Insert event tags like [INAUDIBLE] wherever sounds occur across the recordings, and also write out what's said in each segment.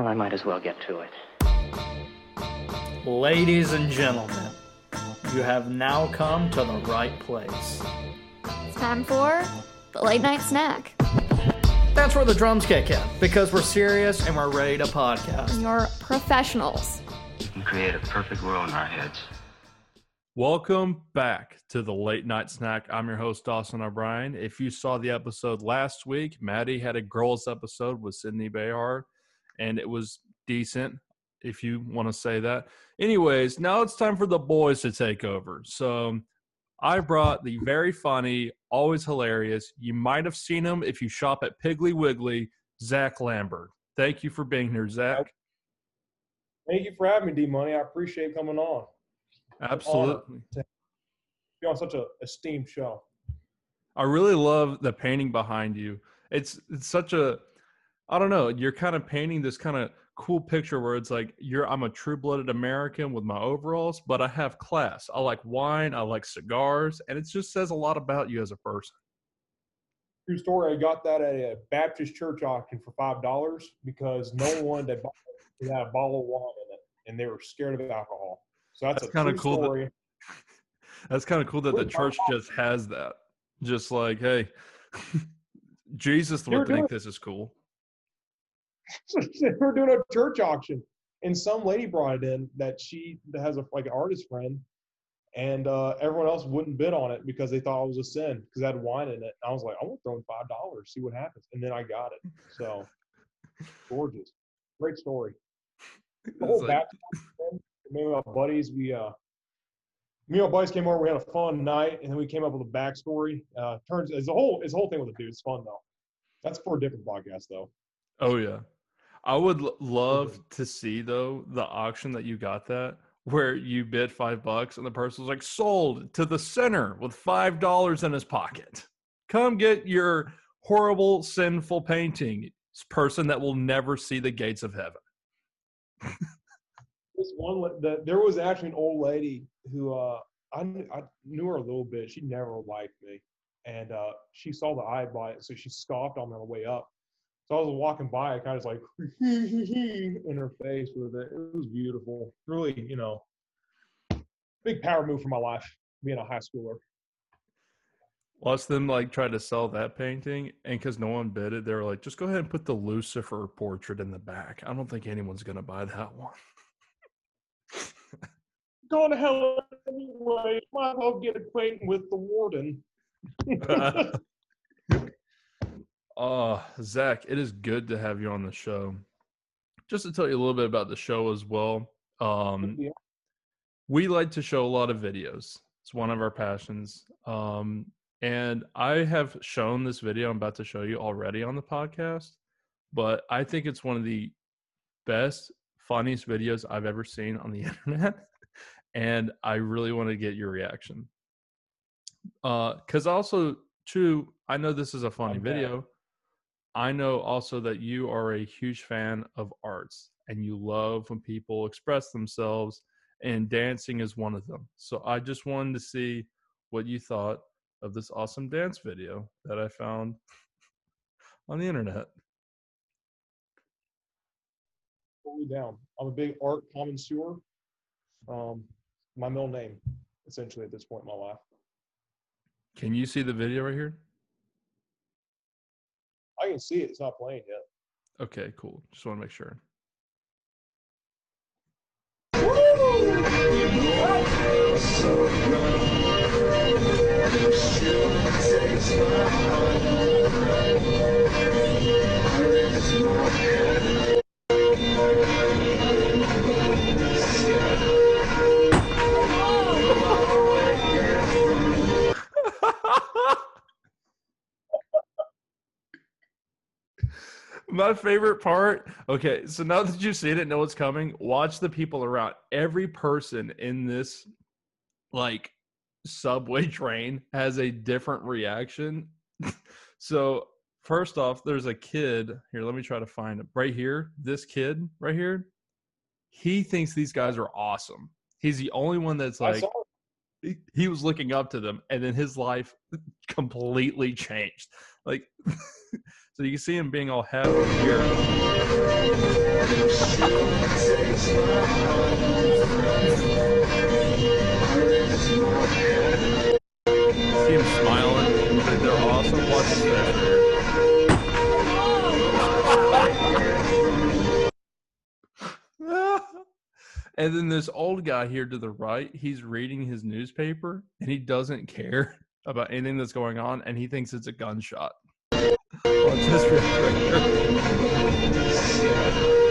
Well, I might as well get to it. Ladies and gentlemen, you have now come to the right place. It's time for the late night snack. That's where the drums kick in, because we're serious and we're ready to podcast. You're professionals. We can create a perfect world in our heads. Welcome back to the late night snack. I'm your host, Dawson O'Brien. If you saw the episode last week, Maddie had a girls episode with Sydney Bayard, and it was decent, if you want to say that. Anyways, now it's time for the boys to take over. So I brought the very funny, always hilarious. You might have seen him if you shop at Piggly Wiggly, Zach Lambert. Thank you for being here, Zach. Thank you for having me, D Money. I appreciate coming on. Absolutely. Be on such a esteemed show. I really love the painting behind you. It's it's such a I don't know, you're kind of painting this kind of cool picture where it's like you're I'm a true-blooded American with my overalls, but I have class. I like wine, I like cigars, and it just says a lot about you as a person. True story. I got that at a Baptist church auction for five dollars because no [LAUGHS] one wanted to buy it. It had a bottle of wine in it, and they were scared of alcohol. So that's, That's a kinda true cool that- [LAUGHS] That's kind of cool that the church just has that. Just like, hey, [LAUGHS] Jesus would think this is cool. They [LAUGHS] were doing a church auction, and some lady brought it in that she has a like an artist friend, and uh, everyone else wouldn't bid on it because they thought it was a sin because it had wine in it. I was like, I want to throw in five dollars, see what happens, and then I got it. So [LAUGHS] gorgeous, great story. The whole like- me and my buddies, we uh, me and my buddies came over. We had a fun night, and then we came up with a backstory. Uh, turns it's a whole it's a whole thing with the dude. It's fun though. That's for a different podcast though. Oh yeah. I would love to see though the auction that you got that where you bid five bucks and the person was like sold to the center with five dollars in his pocket. Come get your horrible sinful painting, person that will never see the gates of heaven. this one the, there was actually an old lady who uh I, kn- I knew her a little bit she never liked me and uh she saw the eye by it so she scoffed on me on the way up so i was walking by i kind of was like [LAUGHS] in her face with it. It was beautiful. Really you know big power move for my life being a high schooler. Watch them like try to sell that painting, and because no one bid it, they were like, "Just go ahead and put the Lucifer portrait in the back." I don't think anyone's gonna buy that one. [LAUGHS] going to hell anyway. Might as well get acquainted with the warden [LAUGHS] Oh, Zach, it is good to have you on the show. Just to tell you a little bit about the show as well. Um, Yeah. we like to show a lot of videos. It's one of our passions. Um, and I have shown this video I'm about to show you already on the podcast, but I think it's one of the best, funniest videos I've ever seen on the [LAUGHS] internet. and I really want to get your reaction. Uh, cause also too, I know this is a funny video. I know also that you are a huge fan of arts and you love when people express themselves, and dancing is one of them. So I just wanted to see what you thought of this awesome dance video that I found [LAUGHS] on the internet. totally down. I'm a big art connoisseur. Um, my middle name, essentially, at this point in my life. Can you see the video right here? I can see it. It's not playing yet. Okay, cool. Just want to make sure. My favorite part. Okay, so now that you've seen it, know what's coming. Watch the people around. Every person in this, like, subway [LAUGHS] train has a different reaction. [LAUGHS] so first off, there's a kid here. Let me try to find it right here. This kid right here, he thinks these guys are awesome. He's the only one that's like he, was looking up to them, and then his life [LAUGHS] completely changed. Like, [LAUGHS] so you see him being all happy here. See him smiling. They're awesome. Watch his and then this old guy here to the right, he's reading his newspaper and he doesn't care [LAUGHS] about anything that's going on and he thinks it's a gunshot. Quick here. [LAUGHS]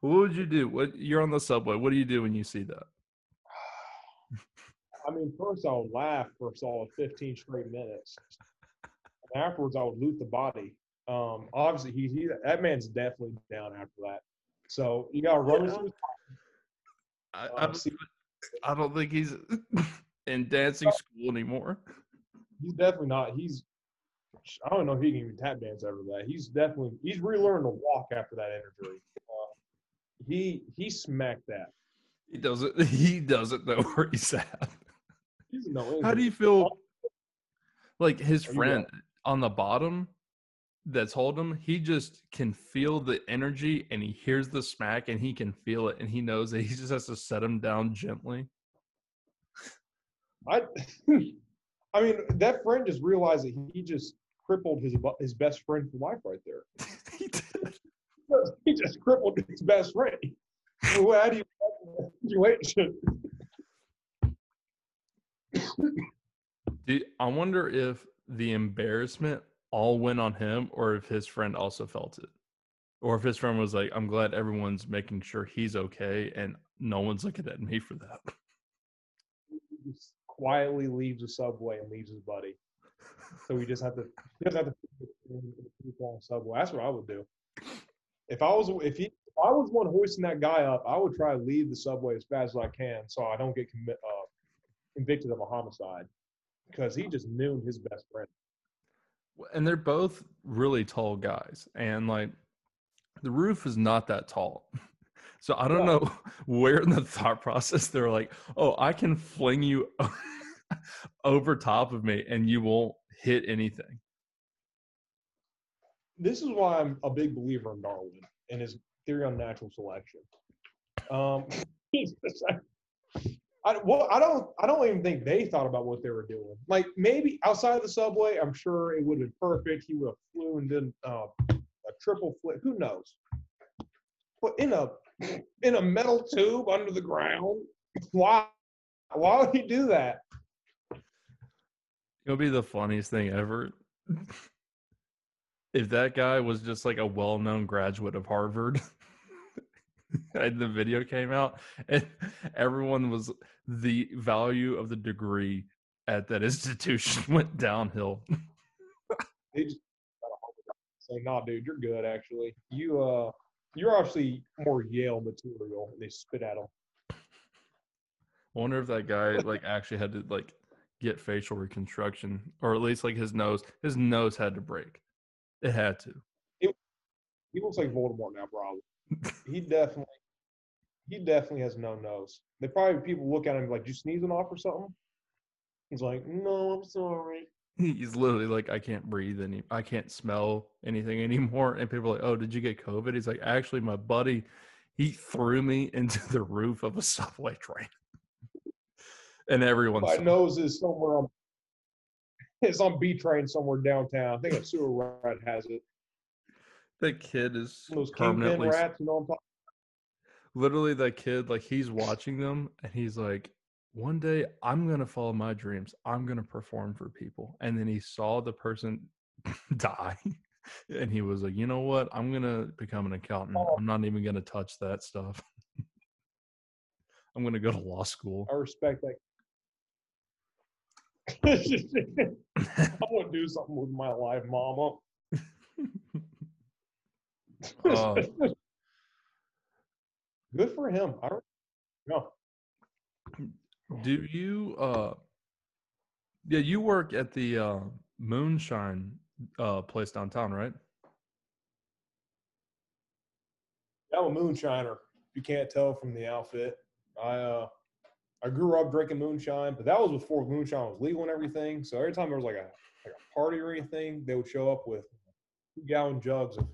what would you do? What you're on the subway? What do you do when you see that? [SIGHS] I mean, first I'll laugh for a solid 15 straight minutes. And afterwards, I would loot the body. Um, obviously, he, he that man's definitely down after that. So you got to run his I, Uh, I, don't, I don't think he's [LAUGHS] in dancing school anymore. He's definitely not. He's I don't know if he can even tap dance after that. He's definitely he's relearned to walk after that injury. Uh, he he smacked that. He doesn't. [LAUGHS] He doesn't know [LAUGHS] where he's at. He's no How do you feel? Like his friend on the bottom that's holding him, he just can feel the energy and he hears the smack and he can feel it and he knows that he just has to set him down gently. I [LAUGHS] I mean that friend just realized that he just crippled his his best friend for life right there. [LAUGHS] he. [LAUGHS] He just crippled his best friend. Well, how do you situation? Dude, I wonder if the embarrassment all went on him or if his friend also felt it. Or if his friend was like, I'm glad everyone's making sure he's okay and no one's looking at me for that. He just quietly leaves the subway and leaves his buddy. So we just have to doesn't have to subway. That's what I would do. If I was if he if I was one hoisting that guy up, I would try to leave the subway as fast as I can so I don't get commi- uh, convicted of a homicide because he just knew his best friend. and they're both really tall guys and like the roof is not that tall [LAUGHS] so i don't Yeah. know [LAUGHS] where in the thought process they're like oh i can fling you [LAUGHS] over top of me and you won't hit anything this is why I'm a big believer in Darwin and his theory on natural selection. Um, he's just like- I, well, I don't, I don't even think they thought about what they were doing. Like maybe outside of the subway, I'm sure it would have been perfect. He would have flew and done uh, a triple flip. Who knows? But in a in a metal tube under the ground, why? Why would he do that? it'll be the funniest thing ever [LAUGHS] if that guy was just like a well-known graduate of harvard [LAUGHS] [LAUGHS] the video came out and [LAUGHS] everyone was the value of the degree at that [LAUGHS] institution went downhill They just say, "No, dude, you're good. Actually, you uh, you're actually more Yale material." And they spit at him. I wonder if that guy like actually had to like get facial reconstruction, or at least like his nose. His nose had to break. It had to. He looks like Voldemort now, probably. He definitely, he definitely has no nose. They probably people look at him like, "You sneezing off or something?" He's like, "No, I'm sorry." He's literally like, I can't breathe any. I can't smell anything anymore. And people are like, Oh, did you get COVID? He's like, Actually, my buddy, he threw me [LAUGHS] into the roof of a subway train. and everyone My nose is somewhere on. It's on B train somewhere downtown. I think a sewer rat has it. That kid is those permanently rats, you know what I'm talking literally that kid like he's watching them and he's like one day i'm gonna follow my dreams. I'm gonna perform for people. And then he saw the person [LAUGHS] die and he was like you know what? I'm gonna become an accountant. Oh. I'm not even gonna touch that stuff. [LAUGHS] I'm gonna go to law school. I respect that. [LAUGHS] I want to do something with my life, Mama. [LAUGHS] Uh, Good for him. I no, do you uh yeah you work at the uh moonshine uh place downtown right I'm a moonshiner. You can't tell from the outfit, I uh, I grew up drinking moonshine, but that was before moonshine was legal and everything. So every time there was like a like a party or anything, they would show up with two gallon jugs of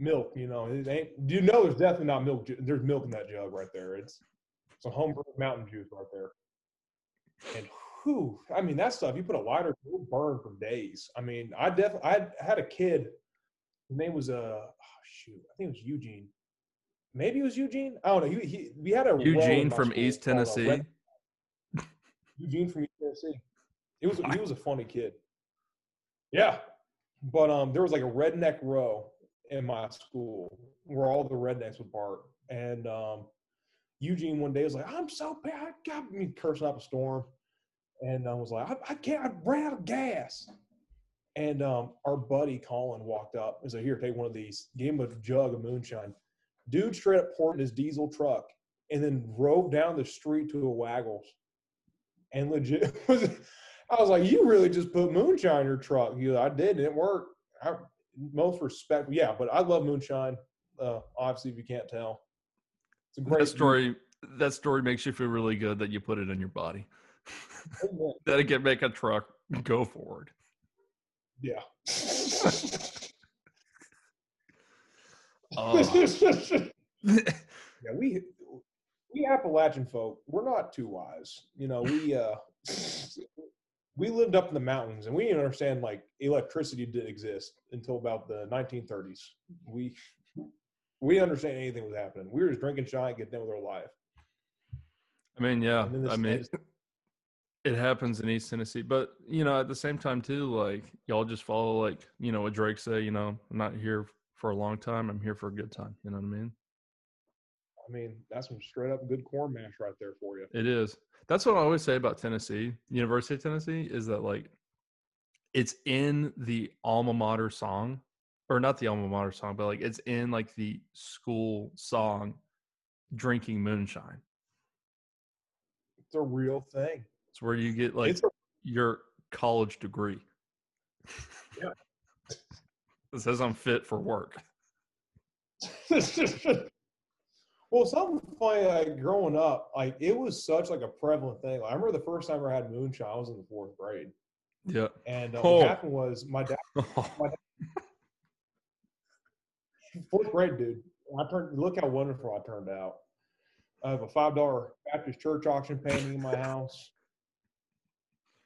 milk. You know, it ain't. You know, there's definitely not milk. ju- There's milk in that jug right there. It's some homebrew mountain juice right there. And whew, I mean that stuff. You put a lighter, it'll burn for days. I mean, I definitely. I had a kid. His name was uh, oh, shoot, I think it was Eugene. Maybe it was Eugene. I don't know. He, he we had a Eugene from school East Tennessee. Red- [LAUGHS] Eugene from East Tennessee. He was he was a funny kid. Yeah, but um, there was like a redneck row in my school where all the rednecks would bark, and um, Eugene one day was like, "I'm so bad, I got me cursing up a storm," and I was like, "I, I can't, I ran out of gas." And um, our buddy Colin walked up and said, "Here, take one of these." Gave him a jug of moonshine. Dude straight up poured in his diesel truck and then drove down the street to a Weigel's. And legit was, [LAUGHS] I was like, "You really just put moonshine in your truck?" He goes, "I did, and it worked." I, most respect, yeah, but I love moonshine. Uh, obviously, if you can't tell, it's a great That story. That story makes you feel really good that you put it in your body. [LAUGHS] That it can make a truck go forward. Yeah. Oh. [LAUGHS] [LAUGHS] yeah, we we Appalachian folk, we're not too wise. You know, we uh we lived up in the mountains and we didn't understand like electricity didn't exist until about the 1930s. We we didn't understand anything was happening. We were just drinking shine, getting in with our life. I mean, yeah. I mean, it happens in East Tennessee, but you know, at the same time too, like y'all just follow like you know what Drake say. You know, I'm not here for a long time. I'm here for a good time. You know what I mean? I mean, that's some straight up good corn mash right there for you. It is. That's what I always say about Tennessee, University of Tennessee, is that like it's in the alma mater song, or not the alma mater song, but like it's in like the school song, drinking moonshine. It's a real thing. It's where you get like a, your college degree. Yeah. [LAUGHS] It says I'm fit for work. [LAUGHS] well, something funny, like growing up, like it was such like a prevalent thing. Like, I remember the first time I had moonshine, I was in the fourth grade, Yeah. and uh, Oh. what happened was my dad, [LAUGHS] [LAUGHS] fourth grade, dude. I turned. Look how wonderful I turned out. I have a five dollar Baptist church auction painting in my house.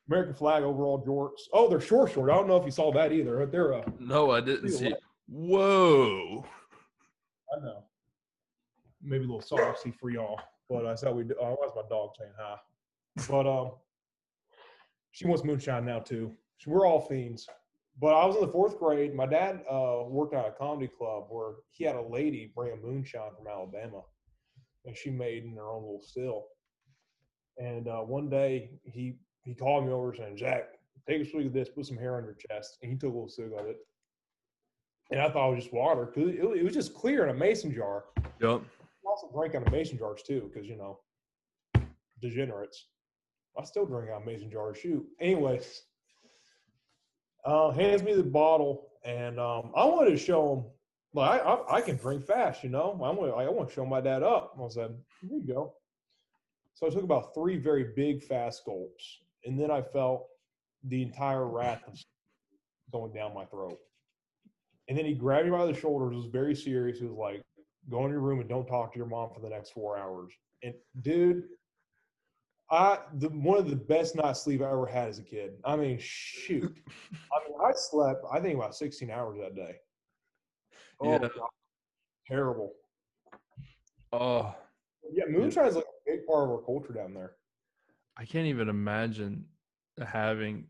American flag overall jorts. Oh, they're short, short. I don't know if you saw that either. They're uh, no, I didn't see. Whoa. I know. Maybe a little saucy for y'all, but that's how we do. Oh, that's my dog saying hi. But um, she wants moonshine now too. We're all fiends. But I was in the fourth grade. My dad uh, worked at a comedy club where he had a lady bring a moonshine from Alabama, and she made in her own little still. And uh, one day he he called me over saying, "Jack, take a swig of this. Put some hair on your chest." And he took a little swig of it. And I thought it was just water because it, it was just clear in a mason jar. Yep. Also drink out of mason jars too, because you know, degenerates. I still drink out of mason jars. Shoot. Anyways, uh, hands me the bottle, and um, I wanted to show him. Like I, I, I can drink fast, you know. I want, I want to show my dad up. I said, "Here you go." So I took about three very big fast gulps, and then I felt the entire wrath going down my throat. And then he grabbed me by the shoulders. It Was very serious. He was like, "Go in your room and don't talk to your mom for the next four hours." And dude, I the one of the best night's sleep I ever had as a kid. I mean, shoot. I mean, I slept. I think about sixteen hours that day. Oh, Yeah. God. terrible. Oh, Yeah, moonshine is like a big part of our culture down there. I can't even imagine having.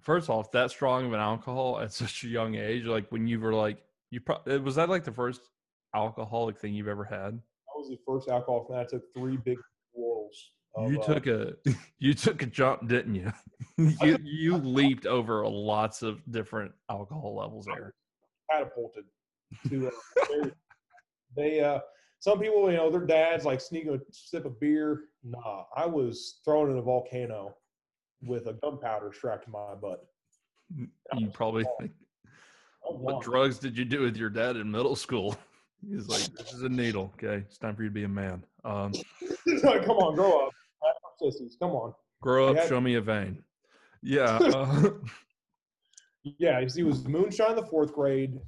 First off, that strong of an alcohol at such a young age. Like when you were like, you pro- was that like the first alcoholic thing you've ever had? That was the first alcohol thing. I took three big swirls. you uh, took a [LAUGHS] you took a jump, didn't you? [LAUGHS] you you leaped over lots of different alcohol levels there. catapulted to uh, they, they uh some people you know their dads like sneak a sip of beer nah i was thrown in a volcano with a gunpowder strapped to my butt You probably think, what drugs did you do with your dad in middle school? [LAUGHS] He's like, this is a needle. Okay, it's time for you to be a man. Um, [LAUGHS] Like, come on grow up sissies. Come on. Grow up, Yeah. show me a vein. Yeah. [LAUGHS] Uh, [LAUGHS] Yeah, he was moonshine in the fourth grade,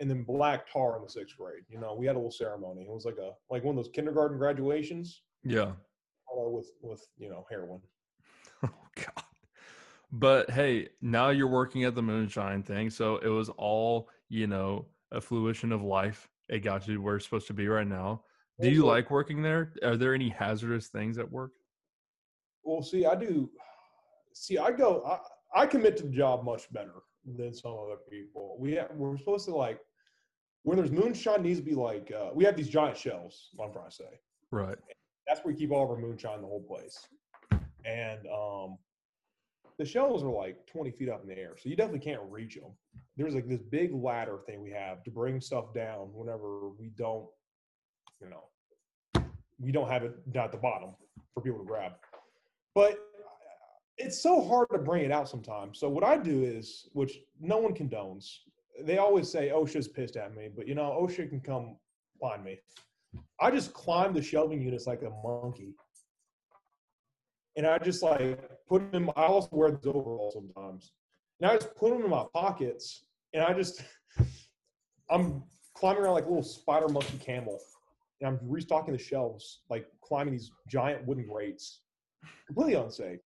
and then black tar in the sixth grade. You know, we had a little ceremony. It was like a like one of those kindergarten graduations, yeah. with with you know heroin. Oh God. But hey, now you're working at the moonshine thing, so it was all you know a fruition of life. It got you where it's supposed to be right now. Do you like working there? Are there any hazardous things at work? Well, see, I do. See, I go. I, I commit to the job much better than some other people. We have, we're supposed to like when there's moonshine needs to be like uh, we have these giant shelves. I'm trying to say. Right. That's where we keep all of our moonshine in the whole place. And um, the shelves are like 20 feet up in the air, so you definitely can't reach them. There's like this big ladder thing we have to bring stuff down whenever we don't, you know, we don't have it down at the bottom for people to grab. But uh, it's so hard to bring it out sometimes. So what I do is, which no one condones, they always say oh, OSHA's pissed at me, but you know, oh, OSHA can come find me. I just climb the shelving units like a monkey. And I just like put them, I also wear those overalls sometimes. And I just put them in my pockets and I just, [LAUGHS] I'm climbing around like a little spider monkey camel. And I'm restocking the shelves, like climbing these giant wooden grates. Completely unsafe.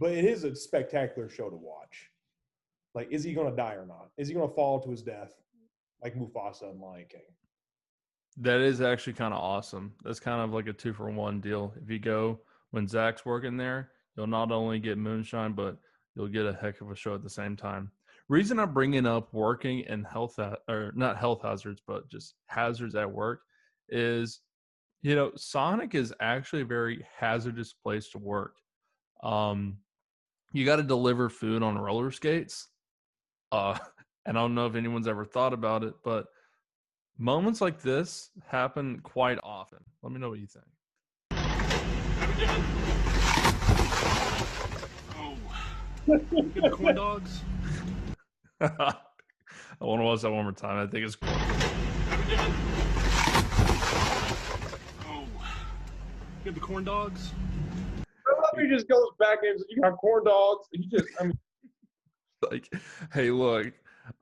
But it is a spectacular show to watch. Like, is he going to die or not? Is he going to fall to his death like Mufasa and Lion King? That is actually kind of awesome. That's kind of like a two for one deal. If you go when Zach's working there, you'll not only get moonshine, but you'll get a heck of a show at the same time. Reason I'm bringing up working and health ha- or not health hazards, but just hazards at work is, you know, Sonic is actually a very hazardous place to work. Um, you got to deliver food on roller skates. Uh, [LAUGHS] and I don't know if anyone's ever thought about it, but moments like this happen quite often. Let me know what you think. Get the corn dogs. [LAUGHS] I want to watch that one more time. I think it's cool. Oh. Get the corn dogs. I love he just goes back and you got corn dogs. He just, I mean, Like, hey, look,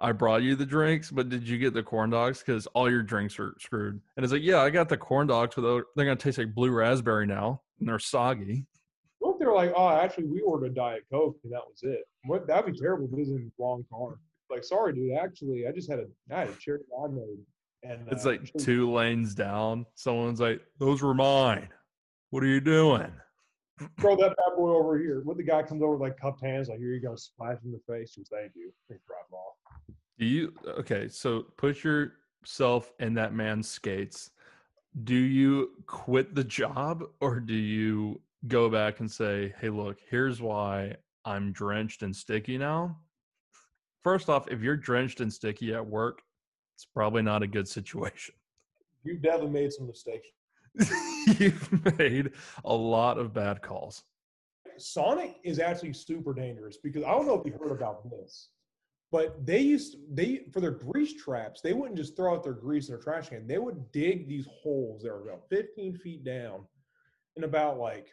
I brought you the drinks, but did you get the corn dogs? Because all your drinks are screwed. And it's like, yeah, I got the corn dogs, but they're- they're gonna taste like blue raspberry now, and they're soggy. what if they're like, oh, actually, we ordered a Diet Coke and that was it? What that'd be terrible if it was in the wrong car. Like, sorry, dude. Actually, I just had a, I had a cherry lemonade. And It's uh, like two lanes down. Someone's like, those were mine. What are you doing? throw that bad boy over here. What the guy comes over with like cupped hands, like, here you go, splash in the face, and thank you. And drive off. Do you okay? So put yourself in that man's skates. Do you quit the job or do you go back and say, "Hey, look, here's why I'm drenched and sticky now." First off, if you're drenched and sticky at work, it's probably not a good situation. You've definitely made some mistakes. [LAUGHS] You've made a lot of bad calls. Sonic is actually super dangerous because I don't know if you heard about this, but they used they for their grease traps, they wouldn't just throw out their grease in their trash can. They would dig these holes that were about 15 feet down and about like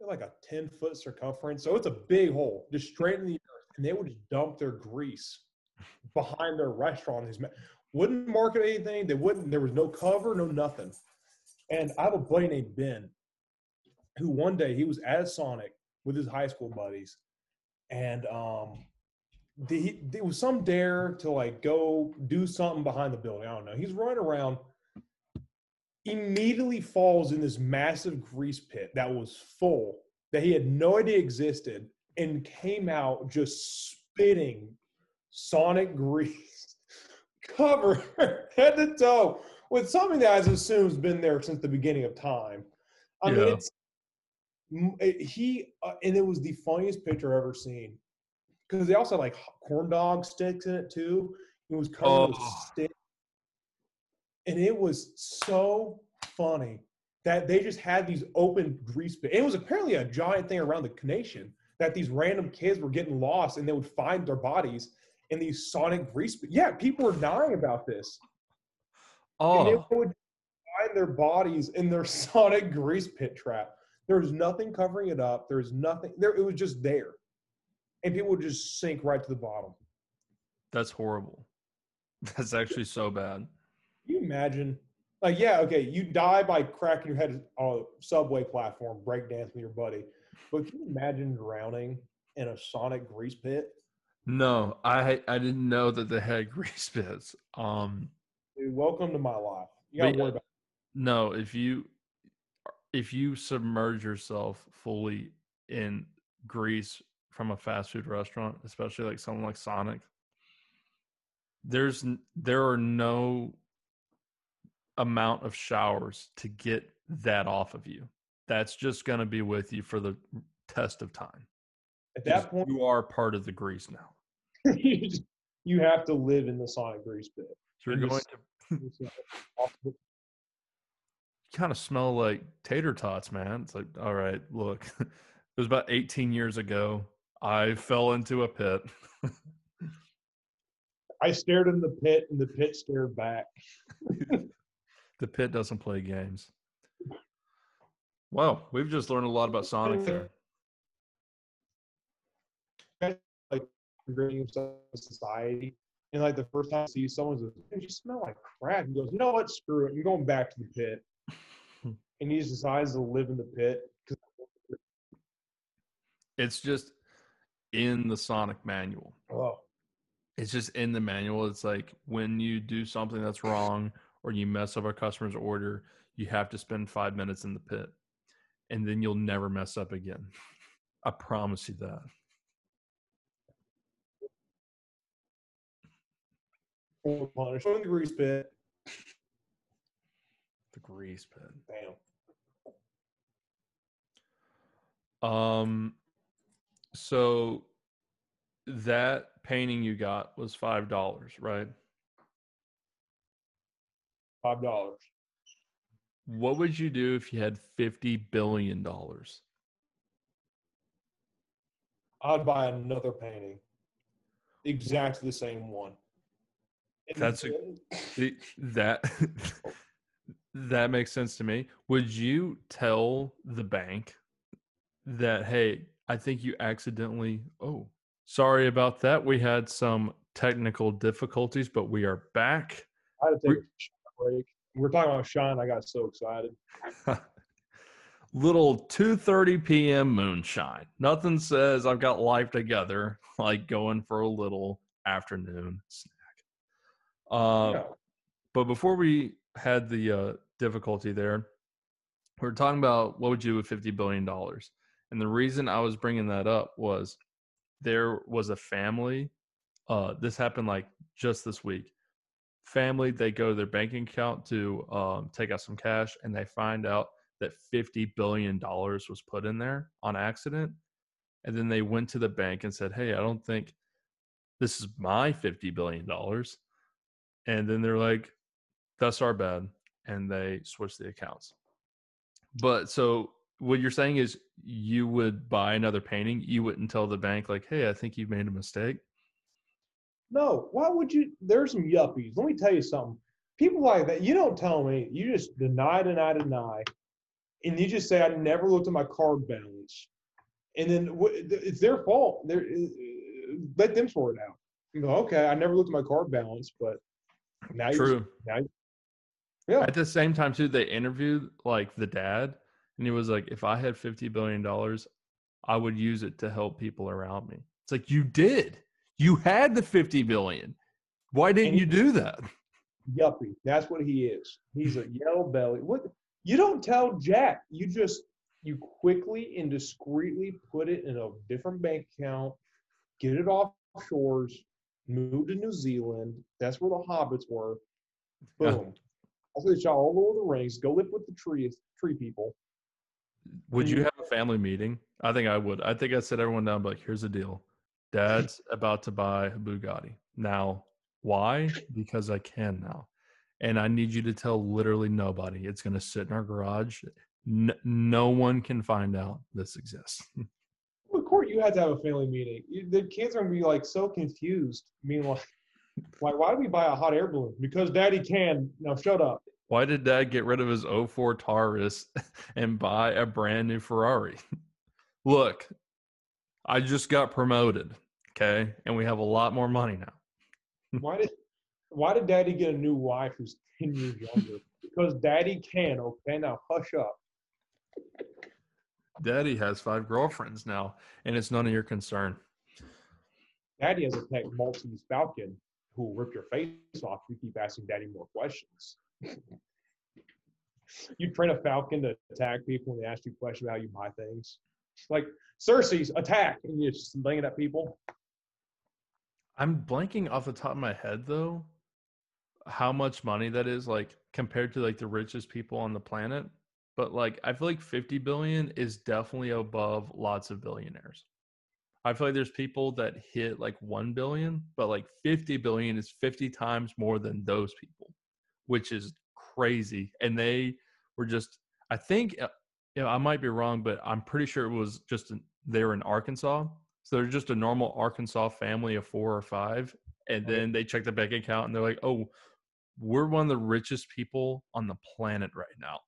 like a 10 foot circumference. So it's a big hole, just straight in the earth. And they would just dump their grease behind their restaurant. These wouldn't market anything. They wouldn't. There was no cover, no nothing. And I have a buddy named Ben, who one day he was at Sonic with his high school buddies, and um, the, there was some dare to like go do something behind the building. I don't know. He's running around, immediately falls in this massive grease pit that was full that he had no idea existed, and came out just spitting Sonic grease, [LAUGHS] covered head to toe with something that I assume has been there since the beginning of time. I mean, it's he uh, and it was the funniest picture I've ever seen because they also had like corn dog sticks in it too. It was covered with Oh. sticks, and it was so funny that they just had these open grease pits. It was apparently a giant thing around the nation that these random kids were getting lost and they would find their bodies in these sonic grease pits. Yeah, people were dying about this. Oh. And Oh, they would find their bodies in their [LAUGHS] sonic grease pit trap. There was nothing covering it up. There was nothing there. It was just there, and people would just sink right to the bottom. That's horrible. [LAUGHS] That's actually so bad. Can you imagine? Like, yeah, okay, you die by cracking your head on a subway platform, breakdancing with your buddy. But can you imagine drowning in a sonic grease pit? No, I I didn't know that they had [LAUGHS] grease pits. Um, Dude, welcome to my life. You gotta But worry about no, if you if you submerge yourself fully in grease from a fast food restaurant, especially like something like Sonic, there's there are no amount of showers to get that off of you. That's just going to be with you for the test of time. at that point you are part of the grease now. you, [LAUGHS] you have to live in the sonic grease pit. So you're going to [LAUGHS] uh, kind of smell like tater tots, man. It's like, all right, look, [LAUGHS] it was about 18 years ago. I fell into a pit. [LAUGHS] I stared in the pit and the pit stared back. [LAUGHS] the pit doesn't play games. Well, we've just learned a lot about Sonic there. In society. And like the first time I see someone says, "Man, you smell like crap. He goes, you know what? Screw it. I'm going back to the pit. [LAUGHS] and he decides to live in the pit. It's just in the Sonic manual. Oh, It's just in the manual. It's like when you do something that's wrong or you mess up a customer's order, you have to spend five minutes in the pit and then you'll never mess up again. [LAUGHS] I promise you that. full punish. Go in the grease pit. The grease pit. Bam. Um, so that painting you got was five dollars, right? Five dollars. What would you do if you had fifty billion dollars? I'd buy another painting. Exactly the same one. And That's a- That [LAUGHS] that makes sense to me. Would you tell the bank that hey, I think you accidentally oh, sorry about that. We had some technical difficulties, but we are back. I had to take a break. We We're talking about Sean. I got so excited. [LAUGHS] Little 2:30 p.m. moonshine. Nothing says I've got life together [LAUGHS] like going for a little afternoon snack. Uh, Yeah. But before we had the uh, difficulty there, we were talking about what would you do with fifty billion dollars, and the reason I was bringing that up was there was a family. Uh, this happened like just this week. Family, they go to their banking account to um, take out some cash, and they find out that fifty billion dollars was put in there on accident, and then they went to the bank and said, "Hey, I don't think this is my fifty billion dollars." and then they're like that's our bad and they switch the accounts but so what you're saying is you would buy another painting you wouldn't tell the bank like hey i think you've made a mistake No, why would you? There's some yuppies. Let me tell you something. People like that, you don't tell me. You just deny, deny, deny, and you just say, "I never looked at my card balance," and then it's their fault. They're, uh, let them sort it out. You go, okay, I never looked at my card balance, but now true now, yeah, at the same time too they interviewed like the dad and he was like if i had 50 billion dollars i would use it to help people around me it's like you did you had the 50 billion why didn't you do that yuppie. That's what he is. He's a yellow belly. What? You don't tell Jack. You just you quickly and discreetly put it in a different bank account, get it off shores, move to New Zealand. That's where the hobbits were. Boom. Yeah. Where they shot all over the rings. Go live with the tree tree people. Would you Mm. have a family meeting? I think I would. I think I'd sit everyone down, but like, here's the deal. Dad's about to buy a Bugatti. Now, why? Because I can now. And I need you to tell literally nobody. It's going to sit in our garage. N- no one can find out this exists. [LAUGHS] Of course, you had to have a family meeting. The kids are gonna be like so confused. I mean, like, like why do we buy a hot air balloon? Because Daddy can. Now shut up. Why did dad get rid of his 04 Taurus [LAUGHS] and buy a brand new Ferrari? [LAUGHS] Look, I just got promoted, okay? And we have a lot more money now. Why did Why did Daddy get a new wife who's ten years younger? Because Daddy can. Okay, now hush up. Daddy has five girlfriends now, and it's none of your concern. Daddy has a pet Maltese Falcon who will rip your face off if you keep asking Daddy more questions. You train a Falcon to attack people when they ask you questions about how you buy things. Like Cersei's attack, and you just laying it at people. I'm blanking off the top of my head though, how much money that is like compared to like the richest people on the planet. But like I feel like 50 billion is definitely above lots of billionaires. I feel like there's people that hit like 1 billion, but like 50 billion is 50 times more than those people, which is crazy. And they were just, I think, uh, you know, I might be wrong, but I'm pretty sure it was just, an, they were in Arkansas. So they're just a normal Arkansas family of four or five. And then they check the bank account and they're like, oh, we're one of the richest people on the planet right now.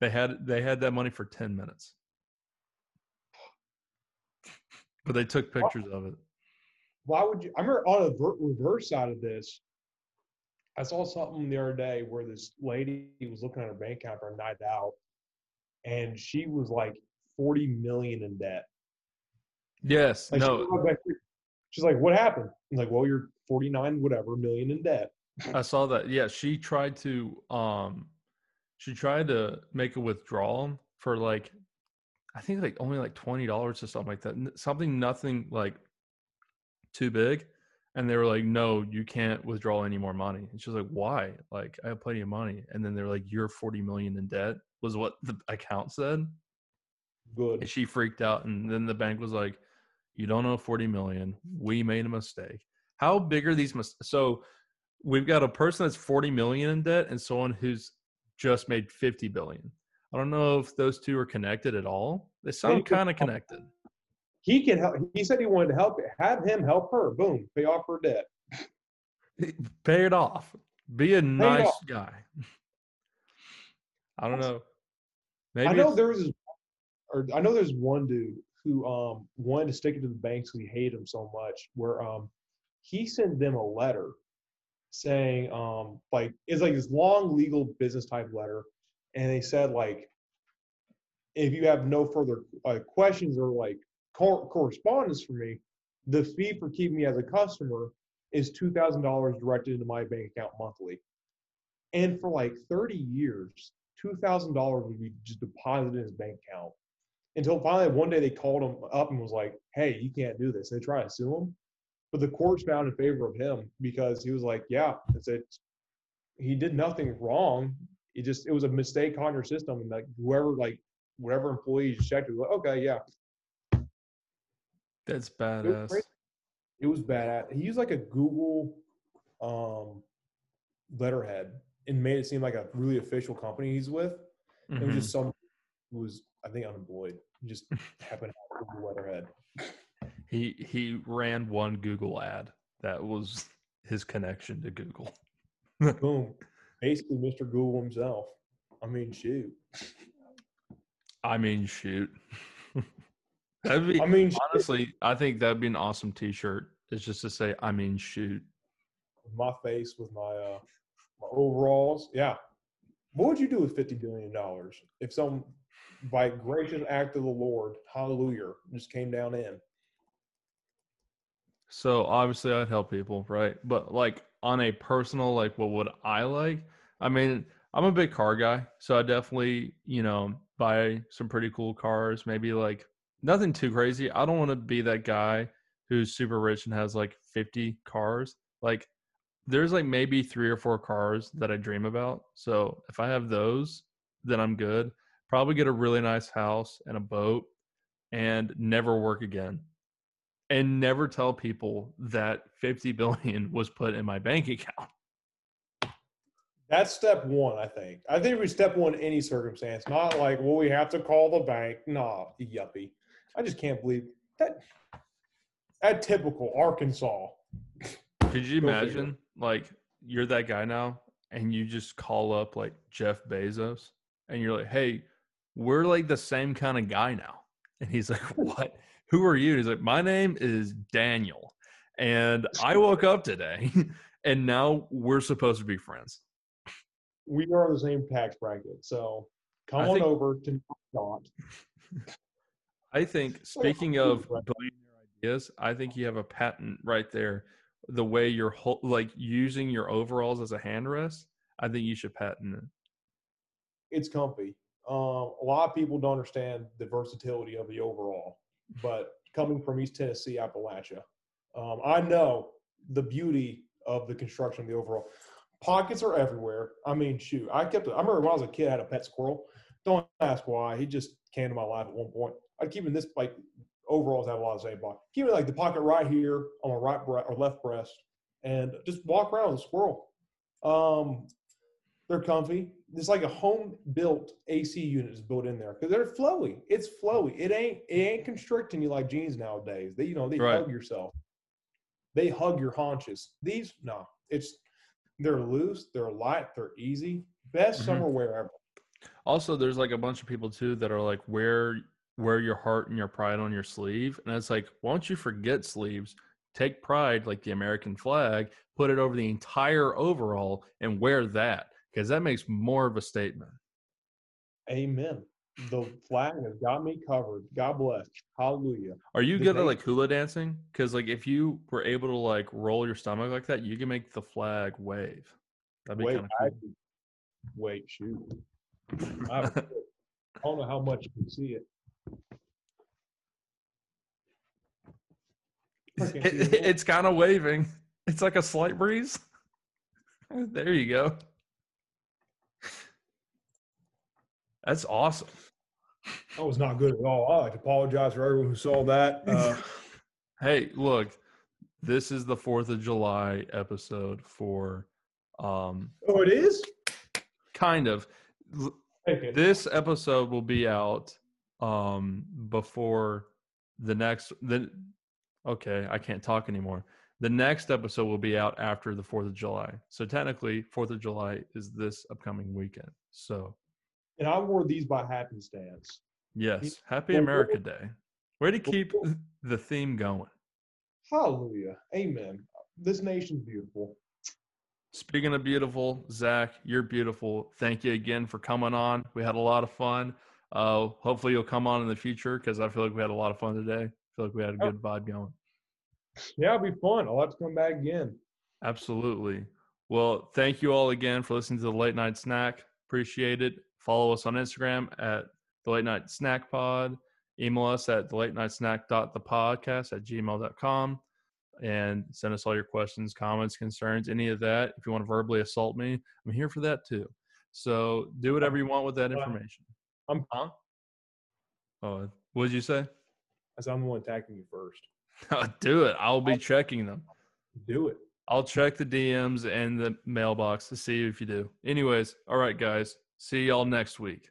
They had they had that money for 10 minutes. But they took pictures of it. Why would you? I remember on the reverse side of this, I saw something the other day where this lady was looking at her bank account for a night out, and she was like 40 million in debt. Yes. Like, no. like- she's like, "What happened?" I'm like, "Well, you're 49, whatever, million in debt." I saw that. Yeah, she tried to um she tried to make a withdrawal for like I think like only like twenty dollars or something like that. Something nothing like too big. And they were like, No, you can't withdraw any more money. And she was like, Why? Like I have plenty of money. And then they're like, You're forty million in debt, was what the account said. Good. And she freaked out. And then the bank was like, You don't owe 40 million. We made a mistake. How big are these mis- so we've got a person that's 40 million in debt and someone who's just made 50 billion. I don't know if those two are connected at all. They sound kind of connected. He can help. He said he wanted to help. Have him help her. Boom, pay off her debt. [LAUGHS] Pay it off. Be a nice guy. [LAUGHS] I don't know. Maybe I know it's- there was, or I know there's one dude who um wanted to stick it to the banks because he hated them so much. Where um he sent them a letter saying um like it's like this long legal business type letter, and they said like if you have no further uh, questions or like cor- correspondence for me, the fee for keeping me as a customer is two thousand dollars directed into my bank account monthly. And for like 30 years, two thousand dollars would be just deposited in his bank account. Until finally one day they called him up and was like, Hey, you can't do this. They try to sue him. But the courts found in favor of him because he was like, Yeah, it's it he did nothing wrong. It just it was a mistake on your system and like whoever like whatever employee checked it was like, okay, yeah. That's It was, badass. it was bad. He used like a Google um letterhead and made it seem like a really official company he's with. It was just some who was I think unemployed. He just [LAUGHS] happened to have a Google letterhead. He he ran one Google ad. That was his connection to Google. [LAUGHS] Boom. Basically Mr. Google himself. I mean shoot. I mean, shoot. [LAUGHS] Be I mean shit, honestly. I think that'd be an awesome T-shirt. It's just to say, I mean, shoot. my face with my uh my overalls. Yeah. What would you do with fifty billion dollars if some by gracious act of the Lord, hallelujah, just came down in? So obviously, I'd help people, right? But like on a personal, like, what would I like? I mean, I'm a big car guy, so I definitely, you know, buy some pretty cool cars. Maybe like nothing too crazy. I don't want to be that guy who's super rich and has like 50 cars. Like, there's like maybe three or four cars that I dream about. So if I have those, then I'm good. Probably get a really nice house and a boat and never work again and never tell people that 50 billion [LAUGHS] was put in my bank account. That's step one, I think. I think we step one in any circumstance, not like, well, we have to call the bank. Nah, yuppie. I just can't believe that. That typical Arkansas. Could you imagine like you're that guy now and you just call up like Jeff Bezos and you're like, hey, we're like the same kind of guy now. And he's like, [LAUGHS] what? Who are you? And he's like, my name is Daniel. And I woke up today [LAUGHS] and now we're supposed to be friends. We are the same tax bracket, so come I on think- over to Dot. [LAUGHS] I think speaking of billionaire ideas, I think you have a patent right there. The way you're hol- like using your overalls as a hand rest, I think you should patent it. It's comfy. Um, a lot of people don't understand the versatility of the overall, but coming from East Tennessee, Appalachia, um, I know the beauty of the construction of the overall. Pockets are everywhere. I mean, shoot, I kept. I remember when I was a kid, I had a pet squirrel. Don't ask why. He just came to my life at one point. I'd keep in this like overalls have a lot of same pocket. Keep it like the pocket right here on my right breast or left breast, and just walk around with a squirrel. Um, they're comfy. It's like a home built AC unit is built in there because they're flowy. It's flowy. It ain't it ain't constricting you like jeans nowadays. They you know they Right. hug yourself. They hug your haunches. These no, it's they're loose. They're light. They're easy. Best Mhm. summer wear ever. Also, there's like a bunch of people too that are like, wear wear your heart and your pride on your sleeve, and it's like, why don't you forget sleeves? Take pride, like the American flag, put it over the entire overall, and wear that because that makes more of a statement. Amen. The flag has got me covered. God bless. Hallelujah. Are you The good at like hula dancing? Because like if you were able to like roll your stomach like that, you can make the flag wave. That'd be Wait, kind of I, cool. wait, shoot. I, I don't know how much you can see it. I can't see It- it. it's kind of waving. It's like a slight breeze. [LAUGHS] there you go. That's awesome. That was not good at all. I apologize for everyone who saw that. Uh, [LAUGHS] Hey, look, this is the 4th of July episode for um oh, it is? kind of L- Take it. this episode will be out um before the next the okay i can't talk anymore. The next episode will be out after the fourth of july. So technically fourth of july is this upcoming weekend. So And I wore these by happenstance. yes. Happy america day. Way to keep [LAUGHS] the theme going. Hallelujah. Amen. This nation's beautiful. speaking of beautiful zach you're beautiful. Thank you again for coming on. We had a lot of fun uh hopefully you'll come on in the future because i feel like we had a lot of fun today i feel like we had a Oh. good vibe going Yeah, it'll be fun. I'll have to come back again. Absolutely. Well, thank you all again for listening to the Late Night Snack. Appreciate it. Follow us on Instagram at the Late Night Snack Pod. Email us at the late night snack dot the podcast at gmail.com and send us all your questions, comments, concerns, any of that. If you want to verbally assault me, I'm here for that too. So do whatever you want with that information. I'm- huh? Uh, oh, what did you say? As I'm the one attacking you first. [LAUGHS] do it. I'll be checking them. Do it. I'll check the DMs and the mailbox to see if you do. Anyways, all right, guys. See y'all next week.